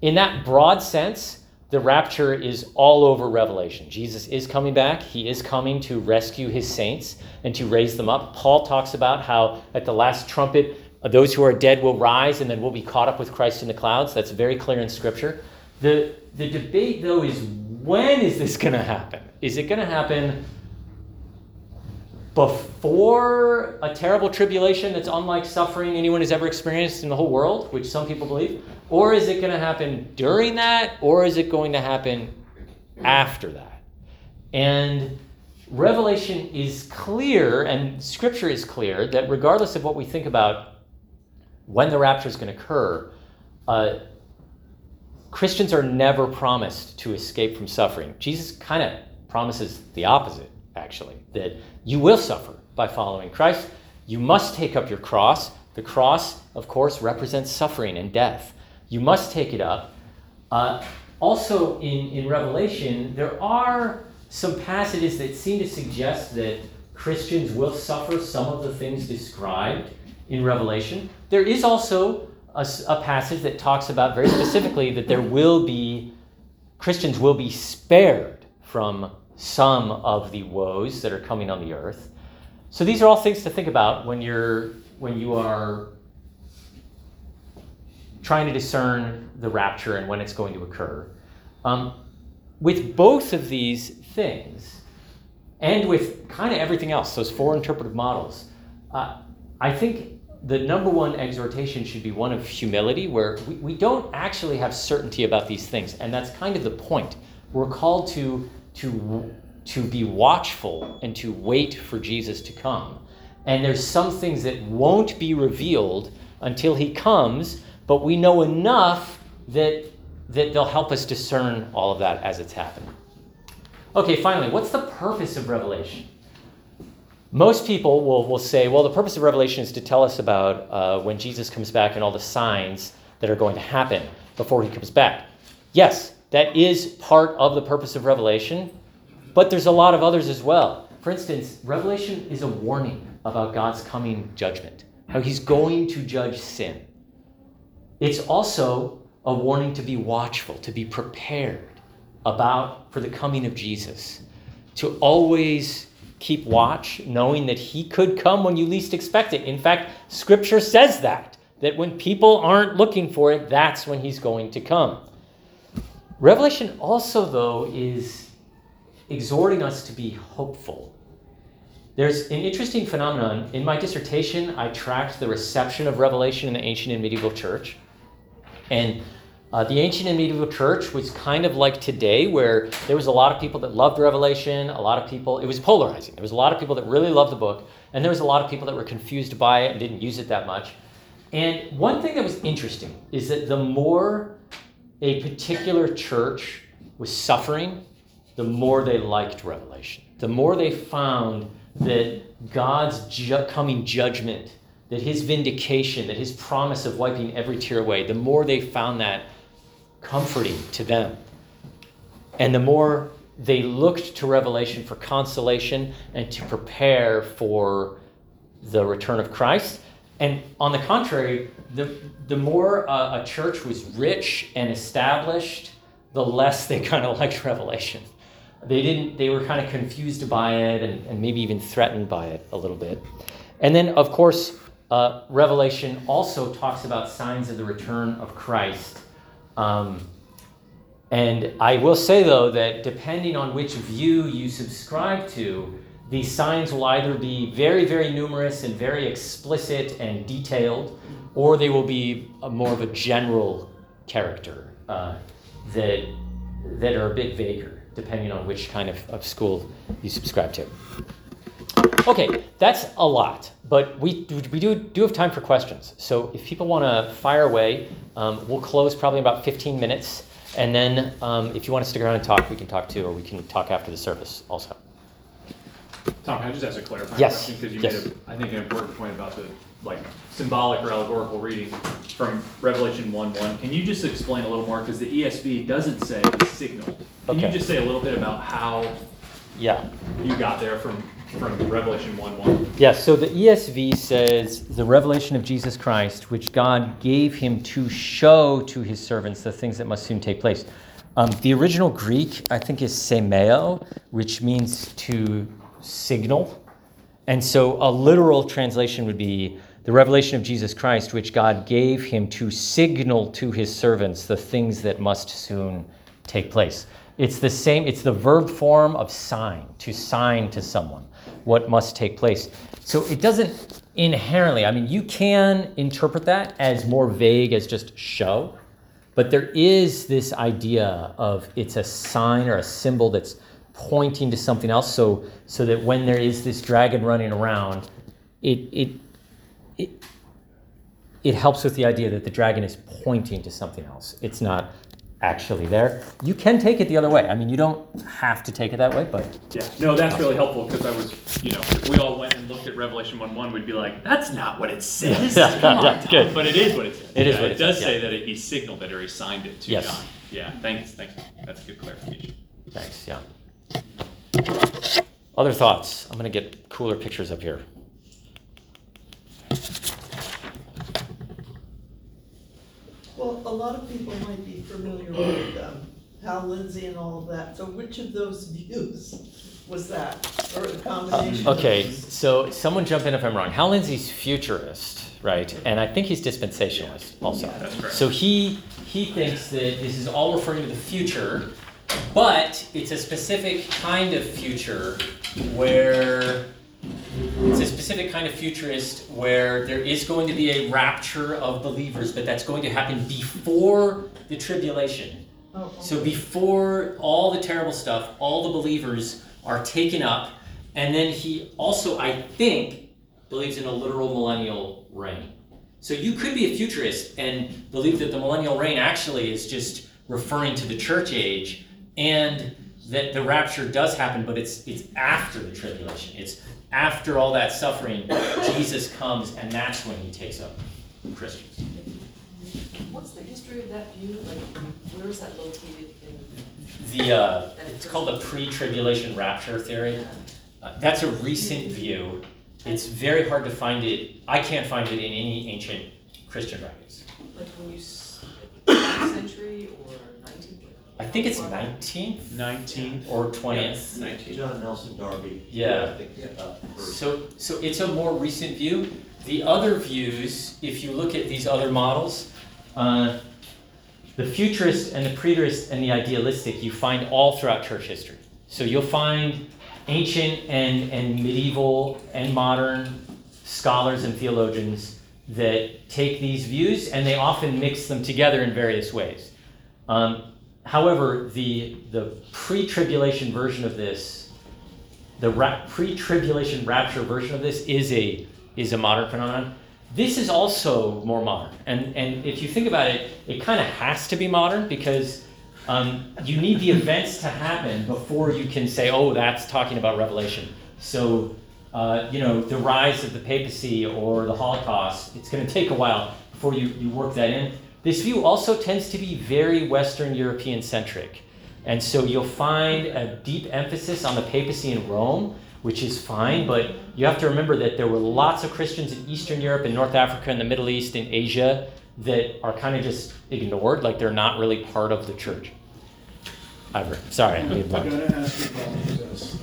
In that broad sense, the rapture is all over Revelation. Jesus is coming back. He is coming to rescue his saints and to raise them up. Paul talks about how at the last trumpet, those who are dead will rise and then we'll be caught up with Christ in the clouds. That's very clear in Scripture. The, the debate, though, is when is this going to happen? Is it going to happen before a terrible tribulation that's unlike suffering anyone has ever experienced in the whole world, which some people believe? Or is it going to happen during that? Or is it going to happen after that? And Revelation is clear, and Scripture is clear, that regardless of what we think about when the rapture is going to occur, uh, Christians are never promised to escape from suffering. Jesus kind of promises the opposite, actually, that you will suffer by following Christ. You must take up your cross. The cross, of course, represents suffering and death. You must take it up. Uh, also, in, in Revelation, there are some passages that seem to suggest that Christians will suffer some of the things described in Revelation. There is also a, a passage that talks about very specifically that there will be, Christians will be spared from some of the woes that are coming on the earth. So these are all things to think about when you're when you are trying to discern the rapture and when it's going to occur. Um, with both of these things, and with kind of everything else, those four interpretive models, uh, I think the number one exhortation should be one of humility, where we, we don't actually have certainty about these things. And that's kind of the point. We're called to, to, to be watchful and to wait for Jesus to come. And there's some things that won't be revealed until he comes, but we know enough that, that they'll help us discern all of that as it's happening. Okay, finally, what's the purpose of Revelation? most people will, will say, well, the purpose of Revelation is to tell us about uh, when Jesus comes back and all the signs that are going to happen before he comes back. Yes, that is part of the purpose of Revelation, but there's a lot of others as well. For instance, Revelation is a warning about God's coming judgment, how he's going to judge sin. It's also a warning to be watchful, to be prepared about for the coming of Jesus, to always keep watch, knowing that he could come when you least expect it. In fact, scripture says that, that when people aren't looking for it, that's when he's going to come. Revelation also, though, is exhorting us to be hopeful. There's an interesting phenomenon. In my dissertation, I tracked the reception of Revelation in the ancient and medieval church. And uh, the ancient and medieval church was kind of like today, where there was a lot of people that loved Revelation, a lot of people, it was polarizing. There was a lot of people that really loved the book, and there was a lot of people that were confused by it and didn't use it that much. And one thing that was interesting is that the more a particular church was suffering, the more they liked Revelation. The more they found that God's ju- coming judgment, that his vindication, that his promise of wiping every tear away, the more they found that comforting to them. And the more they looked to Revelation for consolation and to prepare for the return of Christ. And on the contrary, the, the more uh, a church was rich and established, the less they kind of liked Revelation. They didn't, they were kind of confused by it and, and maybe even threatened by it a little bit. And then, of course, uh, Revelation also talks about signs of the return of Christ um, and I will say, though, that depending on which view you subscribe to, these signs will either be very, very numerous and very explicit and detailed, or they will be more of a general character uh, that, that are a bit vaguer, depending on which kind of, of school you subscribe to. Okay, that's a lot, but we, we do, do have time for questions. So if people want to fire away, um, we'll close probably about 15 minutes. And then um, if you want to stick around and talk, we can talk too, or we can talk after the service also. Tom, can I just ask a clarifying yes. question? Because you yes. made, a, I think, an important point about the like symbolic or allegorical reading from Revelation 1:1. Can you just explain a little more? Because the ESV doesn't say signal. Can okay. you just say a little bit about how yeah. you got there from from Revelation 1 1. Yes, so the ESV says the revelation of Jesus Christ, which God gave him to show to his servants the things that must soon take place. Um, the original Greek, I think, is semeo, which means to signal. And so a literal translation would be the revelation of Jesus Christ, which God gave him to signal to his servants the things that must soon take place. It's the same, it's the verb form of sign, to sign to someone what must take place. So it doesn't inherently, I mean, you can interpret that as more vague as just show, but there is this idea of it's a sign or a symbol that's pointing to something else so so that when there is this dragon running around it it it, it helps with the idea that the dragon is pointing to something else it's not actually there. You can take it the other way. I mean, you don't have to take it that way, but yeah, no, that's really helpful because I was, you know, if we all went and looked at Revelation one one, we'd be like, that's not what it says. yeah, yeah, good. But it is what it says. It is yeah, what it, it does says, say yeah. that it, he signaled it or he signed it to Yes. John. Yeah, thanks, thanks. That's a good clarification. thanks. Yeah. Other thoughts? I'm going to get cooler pictures up here. Well, a lot of people might be familiar with um, Hal Lindsey and all of that, so which of those views was that, or a combination? of Okay, so someone jump in if I'm wrong. Hal Lindsey's futurist, right? And I think he's dispensationalist also. That's correct. So he he thinks that this is all referring to the future, but it's a specific kind of future where it's a specific kind of futurist where there is going to be a rapture of believers, but that's going to happen before the tribulation. Oh, So before all the terrible stuff, all the believers are taken up, and then he also, I think, believes in a literal millennial reign. So you could be a futurist and believe that the millennial reign actually is just referring to the church age, and that the rapture does happen, but it's it's after the tribulation. It's after all that suffering, Jesus comes, and that's when he takes up Christians. What's the history of that view? Like, where is that located in? The uh, it's called the pre-tribulation rapture theory. Uh, that's a recent view. It's very hard to find it. I can't find it in any ancient Christian writings. Like when you, century or? I think it's 19th Nineteenth. or 20th. Nineteen. John Nelson Darby. Yeah. I think, uh, first. So, so it's a more recent view. The other views, if you look at these other models, uh, the futurist and the preterist and the idealistic, you find all throughout church history. So you'll find ancient and, and medieval and modern scholars and theologians that take these views and they often mix them together in various ways. Um, however, the, the pre tribulation version of this the ra- pre-tribulation rapture version of this is a is a modern phenomenon. This is also more modern, and and if you think about it, it kind of has to be modern because um, you need the events to happen before you can say, oh, that's talking about Revelation. So. Uh, you know, the rise of the papacy or the Holocaust, it's going to take a while before you, you work that in. This view also tends to be very Western European centric. And so you'll find a deep emphasis on the papacy in Rome, which is fine, but you have to remember that there were lots of Christians in Eastern Europe and North Africa and the Middle East and Asia that are kind of just ignored, like they're not really part of the church. Ivor, sorry. I I'm need one. gonna ask you about this.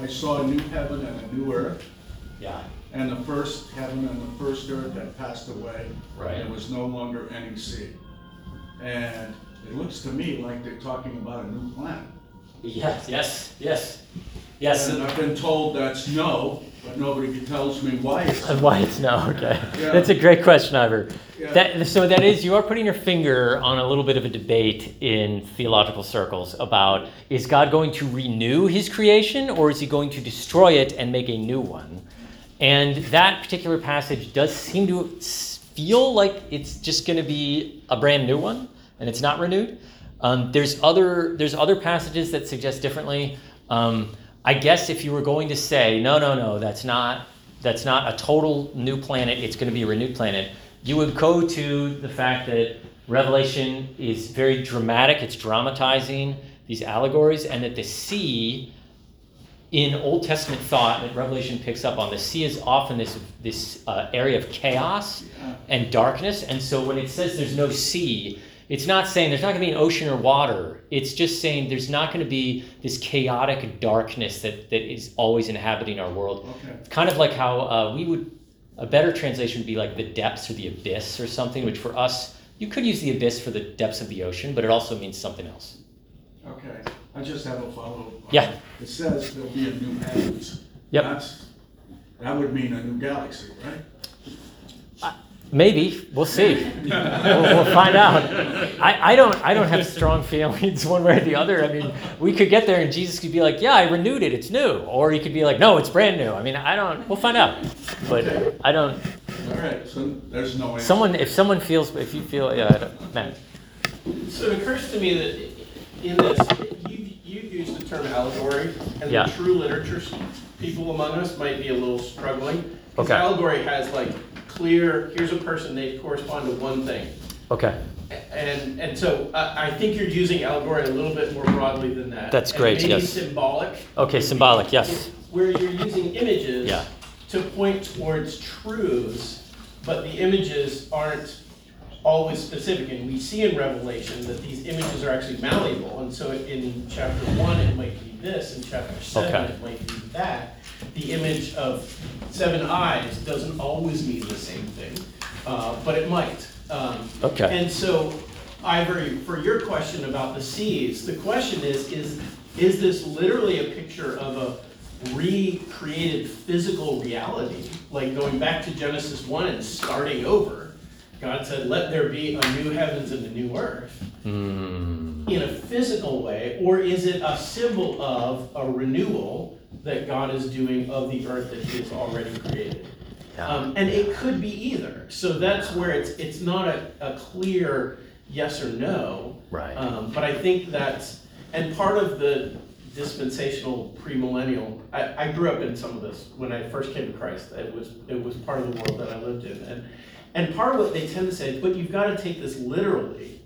I saw a new heaven and a new earth, Yeah. And the first heaven and the first earth had passed away. Right. There was no longer any sea. And it looks to me like they're talking about a new planet. Yes, yes, yes. Yes. And I've been told that's no, but nobody tells me why it's. And why it's no, okay. Yeah. That's a great question, Ivor. Yeah. That, so that is, you are putting your finger on a little bit of a debate in theological circles about is God going to renew his creation or is he going to destroy it and make a new one? And that particular passage does seem to feel like it's just going to be a brand new one and it's not renewed. Um, there's other there's other passages that suggest differently. Um, I guess if you were going to say no, no, no, that's not that's not a total new planet. It's going to be a renewed planet. You would go to the fact that Revelation is very dramatic. It's dramatizing these allegories, and that the sea in Old Testament thought that Revelation picks up on, the sea is often this this uh, area of chaos and darkness. And so when it says there's no sea, it's not saying there's not going to be an ocean or water. It's just saying there's not going to be this chaotic darkness that, that is always inhabiting our world. Okay. Kind of like how uh, we would, a better translation would be like the depths or the abyss or something, which for us, you could use the abyss for the depths of the ocean, but it also means something else. Okay, I just have a follow-up. Yeah. It says there'll be a new heavens. Yep. That's, that would mean a new galaxy, right? Uh, maybe we'll see. we'll, we'll find out. I, I don't I don't have strong feelings one way or the other. I mean, we could get there and Jesus could be like, "Yeah, I renewed it. It's new," or he could be like, "No, it's brand new." I mean, I don't. We'll find out. But I don't. All right, so there's no answer. Someone, if someone feels, if you feel, yeah, I don't, Matt. So it occurs to me that in this, you, you use the term allegory, and Yeah. the true literature people among us might be a little struggling. Because Okay. allegory has like clear, here's a person, they correspond to one thing. Okay. And, and so I, I think you're using allegory a little bit more broadly than that. That's And great, maybe yes. symbolic. Okay, symbolic, yes. Where you're using images Yeah. to point towards truths, but the images aren't always specific. And we see in Revelation that these images are actually malleable. And so in chapter one, it might be this, in chapter seven, Okay. it might be that. The image of seven eyes doesn't always mean the same thing, uh, but it might. Um, Okay. And so, Ivor, for your question about the seas, the question is, is, is this literally a picture of a recreated physical reality? Like going back to Genesis one and starting over? God said, let there be a new heavens and a new earth Hmm. in a physical way, or is it a symbol of a renewal that God is doing of the earth that He has already created? Yeah. Um, and it could be either. So that's where it's it's not a, a clear yes or no. Right. Um, but I think that's and part of the dispensational premillennial, I, I grew up in some of this when I first came to Christ. It was it was part of the world that I lived in, and and part of what they tend to say is, but you've got to take this literally.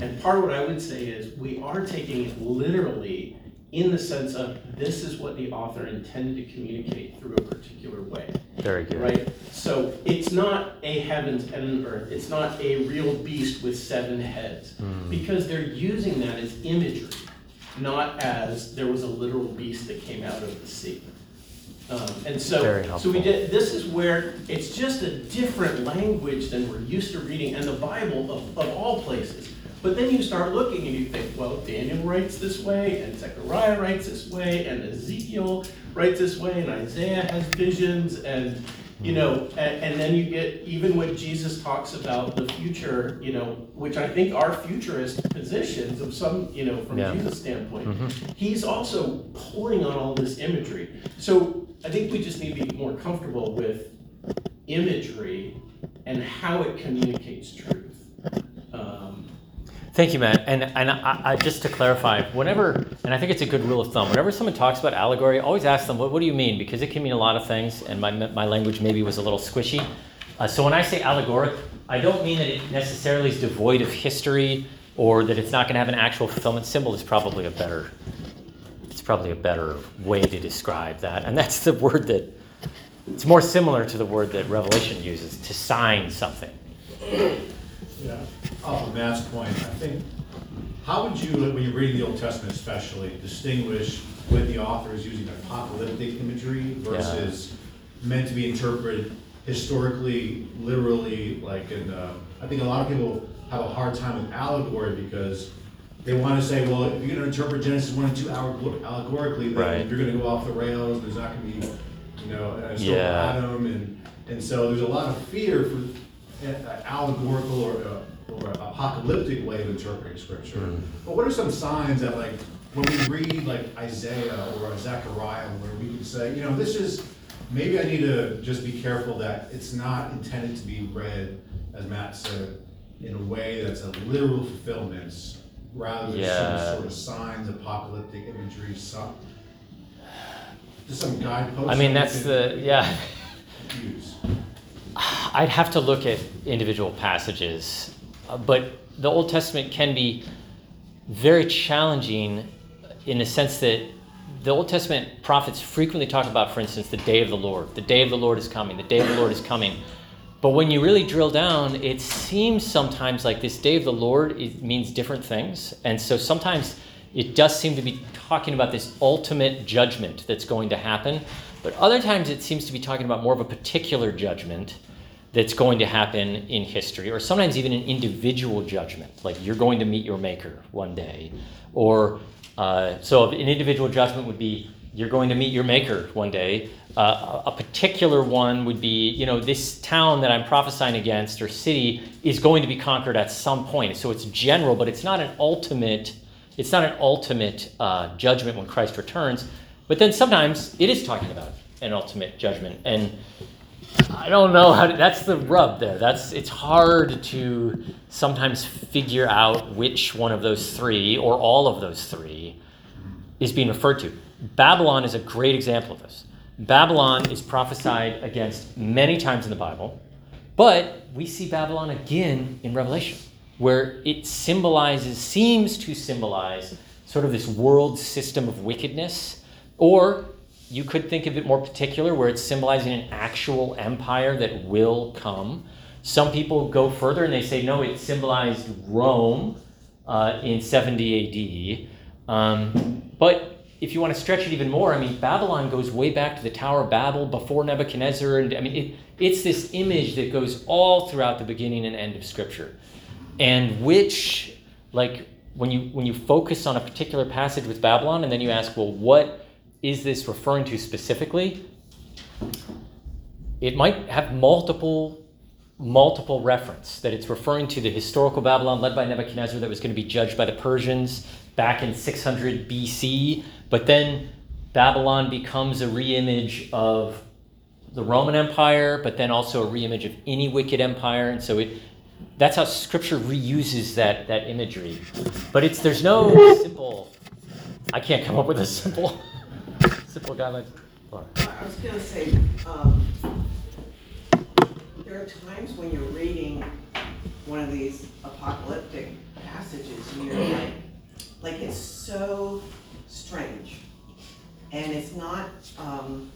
And part of what I would say is we are taking it literally in the sense of this is what the author intended to communicate through a particular way. Very good. Right? So it's not a heavens and an earth. It's not a real beast with seven heads. Hmm. Because they're using that as imagery, not as there was a literal beast that came out of the sea. Um, and so, Very so we helpful. did, this is where it's just a different language than we're used to reading, and the Bible of, of all places. But then you start looking and you think, well, Daniel writes this way, and Zechariah writes this way, and Ezekiel writes this way, and Isaiah has visions, and you know, and, and then you get even when Jesus talks about the future, you know, which I think are futurist positions of some, you know, from Yeah. Jesus' standpoint, he's also pulling on all this imagery. So I think we just need to be more comfortable with imagery and how it communicates truth. Um, Thank you, Matt. And and I, I, just to clarify, whenever and I think it's a good rule of thumb. Whenever someone talks about allegory, always ask them, "What, what do you mean?" Because it can mean a lot of things, and my my language maybe was a little squishy. Uh, so when I say allegoric, I don't mean that it necessarily is devoid of history or that it's not going to have an actual fulfillment. Symbol is probably a better. Probably a better way to describe that, and that's the word that. It's more similar to the word that Revelation uses to sign something. Yeah, off of Matt's point, I think, how would you, when you read the Old Testament especially, distinguish when the author is using apocalyptic imagery versus meant to be interpreted historically, literally, like in, uh, I think a lot of people have a hard time with allegory because they want to say, well, if you're gonna interpret Genesis one and two allegor- allegorically, Right. then you're gonna go off the rails, there's not gonna be, you know, a historical Yeah. Adam, and, and so there's a lot of fear for an allegorical or, uh, or apocalyptic way of interpreting scripture. But what are some signs that like, when we read like Isaiah or Zechariah, where we can say, you know, this is, maybe I need to just be careful that it's not intended to be read, as Matt said, in a way that's a literal fulfillment, rather than Yeah. some sort of signs, apocalyptic imagery, some, just some guideposts. I mean, that we that's the yeah. Use. I'd have to look at individual passages, uh, but the Old Testament can be very challenging in the sense that the Old Testament prophets frequently talk about, for instance, the day of the Lord. The day of the Lord is coming. The day of the Lord is coming. But when you really drill down, it seems sometimes like this day of the Lord it means different things. And so sometimes it does seem to be talking about this ultimate judgment that's going to happen. But other times it seems to be talking about more of a particular judgment that's going to happen in history, or sometimes even an individual judgment, like you're going to meet your maker one day. Or uh, so an individual judgment would be you're going to meet your maker one day. Uh, a particular one would be, you know, this town that I'm prophesying against or city is going to be conquered at some point. So it's general, but it's not an ultimate. It's not an ultimate uh, judgment when Christ returns. But then sometimes it is talking about an ultimate judgment, and I don't know how to, that's the rub there. That's it's hard to sometimes figure out which one of those three or all of those three is being referred to. Babylon is a great example of this. Babylon is prophesied against many times in the Bible, but we see Babylon again in Revelation, where it symbolizes, seems to symbolize sort of this world system of wickedness, or you could think of it more particular, where it's symbolizing an actual empire that will come. Some people go further and they say, no, it symbolized Rome uh, in 70 AD. Um, but if you want to stretch it even more, I mean, Babylon goes way back to the Tower of Babel before Nebuchadnezzar. And I mean, it, it's this image that goes all throughout the beginning and end of Scripture. And which, like, when you, when you focus on a particular passage with Babylon and then you ask, well, what is this referring to specifically? It might have multiple multiple reference that it's referring to the historical Babylon led by Nebuchadnezzar that was going to be judged by the Persians back in 600 BC, but then Babylon becomes a reimage of the Roman Empire, but then also a reimage of any wicked empire, and so it that's how Scripture reuses that that imagery. But it's there's no simple I can't come up with a simple, simple guideline. I was gonna say, um, there are times when you're reading one of these apocalyptic passages and you're like, like it's so strange. And it's not, um,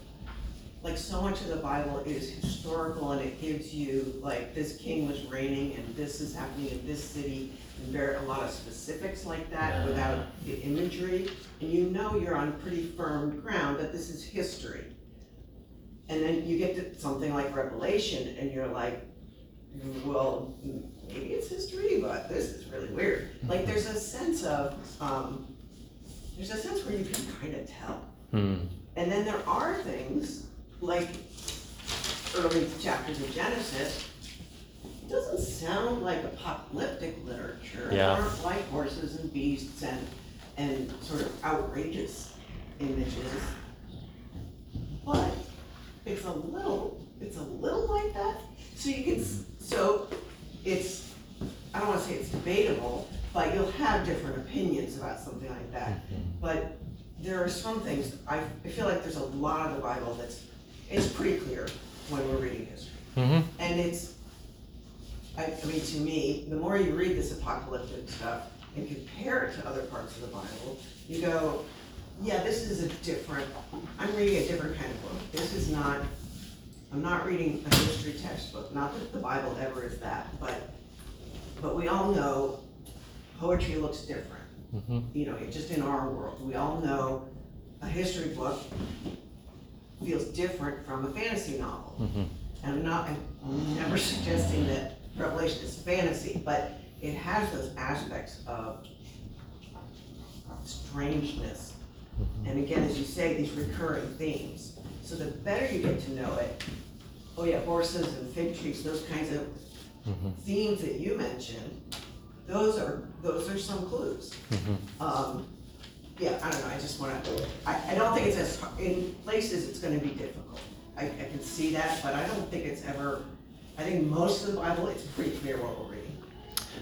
like so much of the Bible is historical and it gives you, like, this king was reigning and this is happening in this city. And very, a lot of specifics like that without the imagery. And you know you're on pretty firm ground that this is history. And then you get to something like Revelation and you're like, well, maybe it's history, but this is really weird. Like, there's a sense of, um, there's a sense where you can kind of tell. Hmm. And then there are things, like early chapters of Genesis, it doesn't sound like apocalyptic literature. It Yeah. aren't like horses and beasts and, and sort of outrageous images. But it's a little, it's a little like that. So you can, so it's, I don't wanna say it's debatable, but you'll have different opinions about something like that. But there are some things, I, I feel like there's a lot of the Bible that's, it's pretty clear when we're reading history. Mhm. And it's, I, I mean, to me, the more you read this apocalyptic stuff and compare it to other parts of the Bible, you go, yeah, this is a different, I'm reading a different kind of book. This is not, I'm not reading a history textbook, not that the Bible ever is that, but, but we all know poetry looks different. Mhm. You know, it, just in our world, we all know a history book feels different from a fantasy novel. Mhm. And I'm not, I'm never suggesting that Revelation is fantasy, but it has those aspects of strangeness. And again, as you say, these recurring themes. So the better you get to know it, oh yeah, horses and fig trees, those kinds of Mhm. themes that you mentioned, those are, those are some clues. Mhm. Um, yeah, I don't know, I just wanna, I, I don't think it's as, in places, it's gonna be difficult. I, I can see that, but I don't think it's ever, I think most of the Bible, it's pretty clear what we're reading.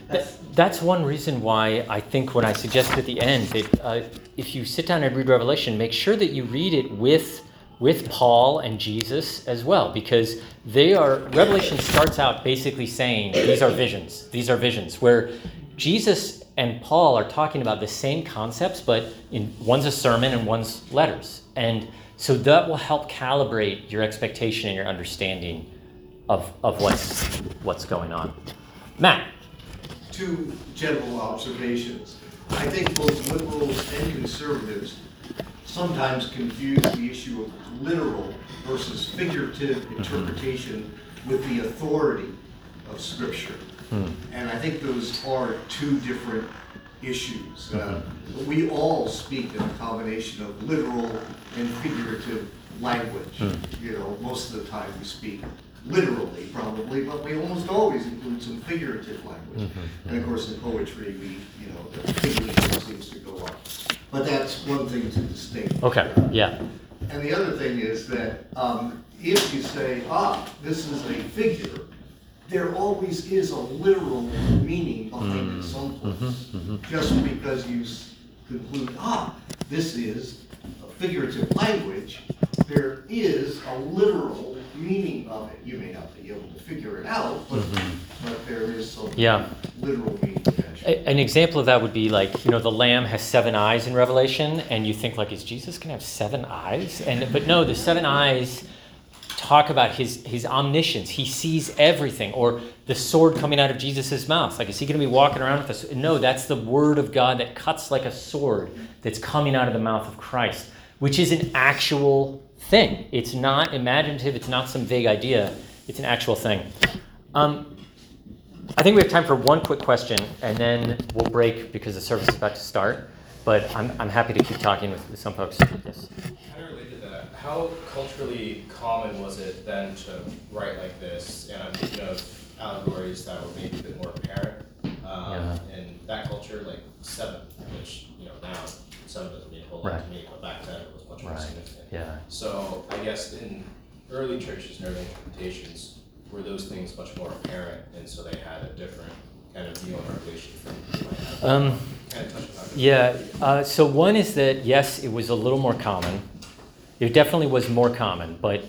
That's, That, that's one reason why I think when I suggested at the end that uh, if you sit down and read Revelation, make sure that you read it with with Paul and Jesus as well, because they are Revelation starts out basically saying these are visions, these are visions, where Jesus and Paul are talking about the same concepts, but in one's a sermon and one's letters, and so that will help calibrate your expectation and your understanding of of what's what's going on. Matt. two general observations. I think both liberals and conservatives sometimes confuse the issue of literal versus figurative mm-hmm. interpretation with the authority of Scripture. Hmm. And I think those are two different issues. Uh, mm-hmm. We all speak in a combination of literal and figurative language. Hmm. You know, most of the time we speak literally probably, but we almost always include some figurative language. Mm-hmm. And of course, in poetry, we, you know, the figurative seems to go up. But that's one thing to distinguish. Okay, yeah. And the other thing is that um, if you say, ah, this is a figure, there always is a literal meaning behind it someplace. Just because you s- conclude, ah, this is a figurative language, there is a literal meaning of it. You may not be able to figure it out, but, but there is some Yeah. literal meaning. An example of that would be like, you know, the lamb has seven eyes in Revelation, and you think like, is Jesus gonna have seven eyes? And but no, the seven eyes talk about his his omniscience. He sees everything. Or the sword coming out of Jesus' mouth. Like, is he gonna be walking around with this? No, that's the word of God that cuts like a sword that's coming out of the mouth of Christ, which is an actual thing. It's not imaginative. It's not some vague idea. It's an actual thing. Um, I think we have time for one quick question, and then we'll break because the service is about to start. But I'm, I'm happy to keep talking with, with some folks. Yes. Kind of related to that, how culturally common was it then to write like this? And I'm thinking of allegories that were maybe a bit more apparent um, Yeah. in that culture, like seven, which you know now seven doesn't mean a whole lot Right. to me, but back then it was much more Right. significant. Yeah. So I guess in early churches and early interpretations, were those things much more apparent, and so they had a different kind of view on Revelation from you might have? Um, Kind of touched on it. Yeah, uh, so one is that yes, it was a little more common. It definitely was more common, but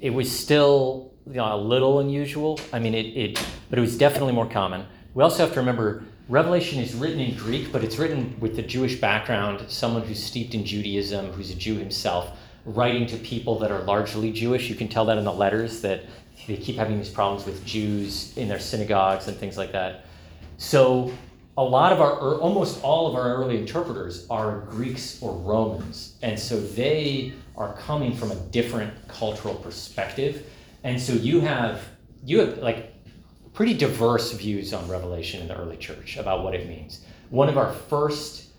it was still you know, a little unusual. I mean, it, it, but it was definitely more common. We also have to remember Revelation is written in Greek, but it's written with the Jewish background, someone who's steeped in Judaism, who's a Jew himself, writing to people that are largely Jewish. You can tell that in the letters that they keep having these problems with Jews in their synagogues and things like that. So a lot of our, or almost all of our early interpreters are Greeks or Romans. And so they are coming from a different cultural perspective. And so you have, you have like pretty diverse views on Revelation in the early church about what it means. One of our first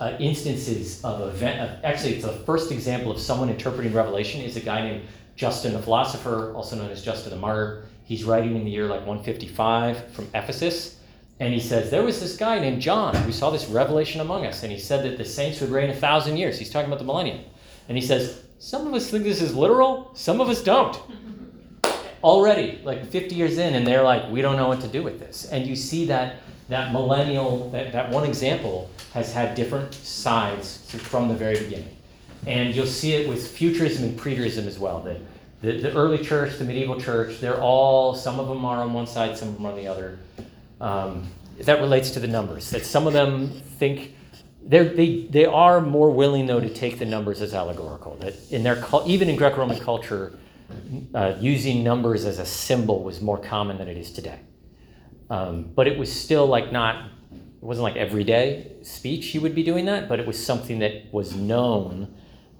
uh, instances of event, of, actually, it's the first example of someone interpreting Revelation is a guy named Justin the philosopher, also known as Justin the martyr. He's writing in the year like 155 from Ephesus. And he says, There was this guy named John who saw this revelation among us. And he said that the saints would reign a thousand years. He's talking about the millennium. And he says, Some of us think this is literal, some of us don't. Already, like 50 years in, and they're like, We don't know what to do with this. And you see that that millennial, that, that one example has had different sides from the very beginning. And you'll see it with futurism and preterism as well. The, the, the early church, the medieval church, they're all, some of them are on one side, some of them are on the other. Um, that relates to the numbers. That some of them think they they are more willing though to take the numbers as allegorical. That in their even in Greco-Roman culture, uh, using numbers as a symbol was more common than it is today. Um, but it was still like not. It wasn't like everyday speech you would be doing that, but it was something that was known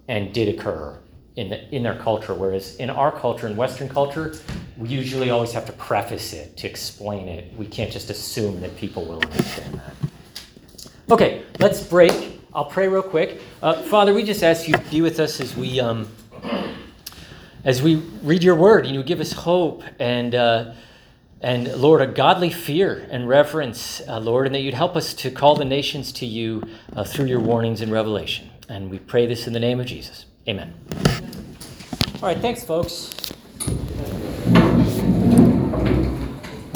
and did occur in the, in their culture. Whereas in our culture, in Western culture, we usually always have to preface it to explain it. We can't just assume that people will understand that. Okay, let's break. I'll pray real quick. Uh, Father, we just ask you to be with us as we um, as we read your word. You know, give us hope and. Uh, and Lord, a godly fear and reverence, uh, Lord, and that you'd help us to call the nations to you uh, through your warnings in Revelation. And we pray this in the name of Jesus. Amen. All right, thanks, folks.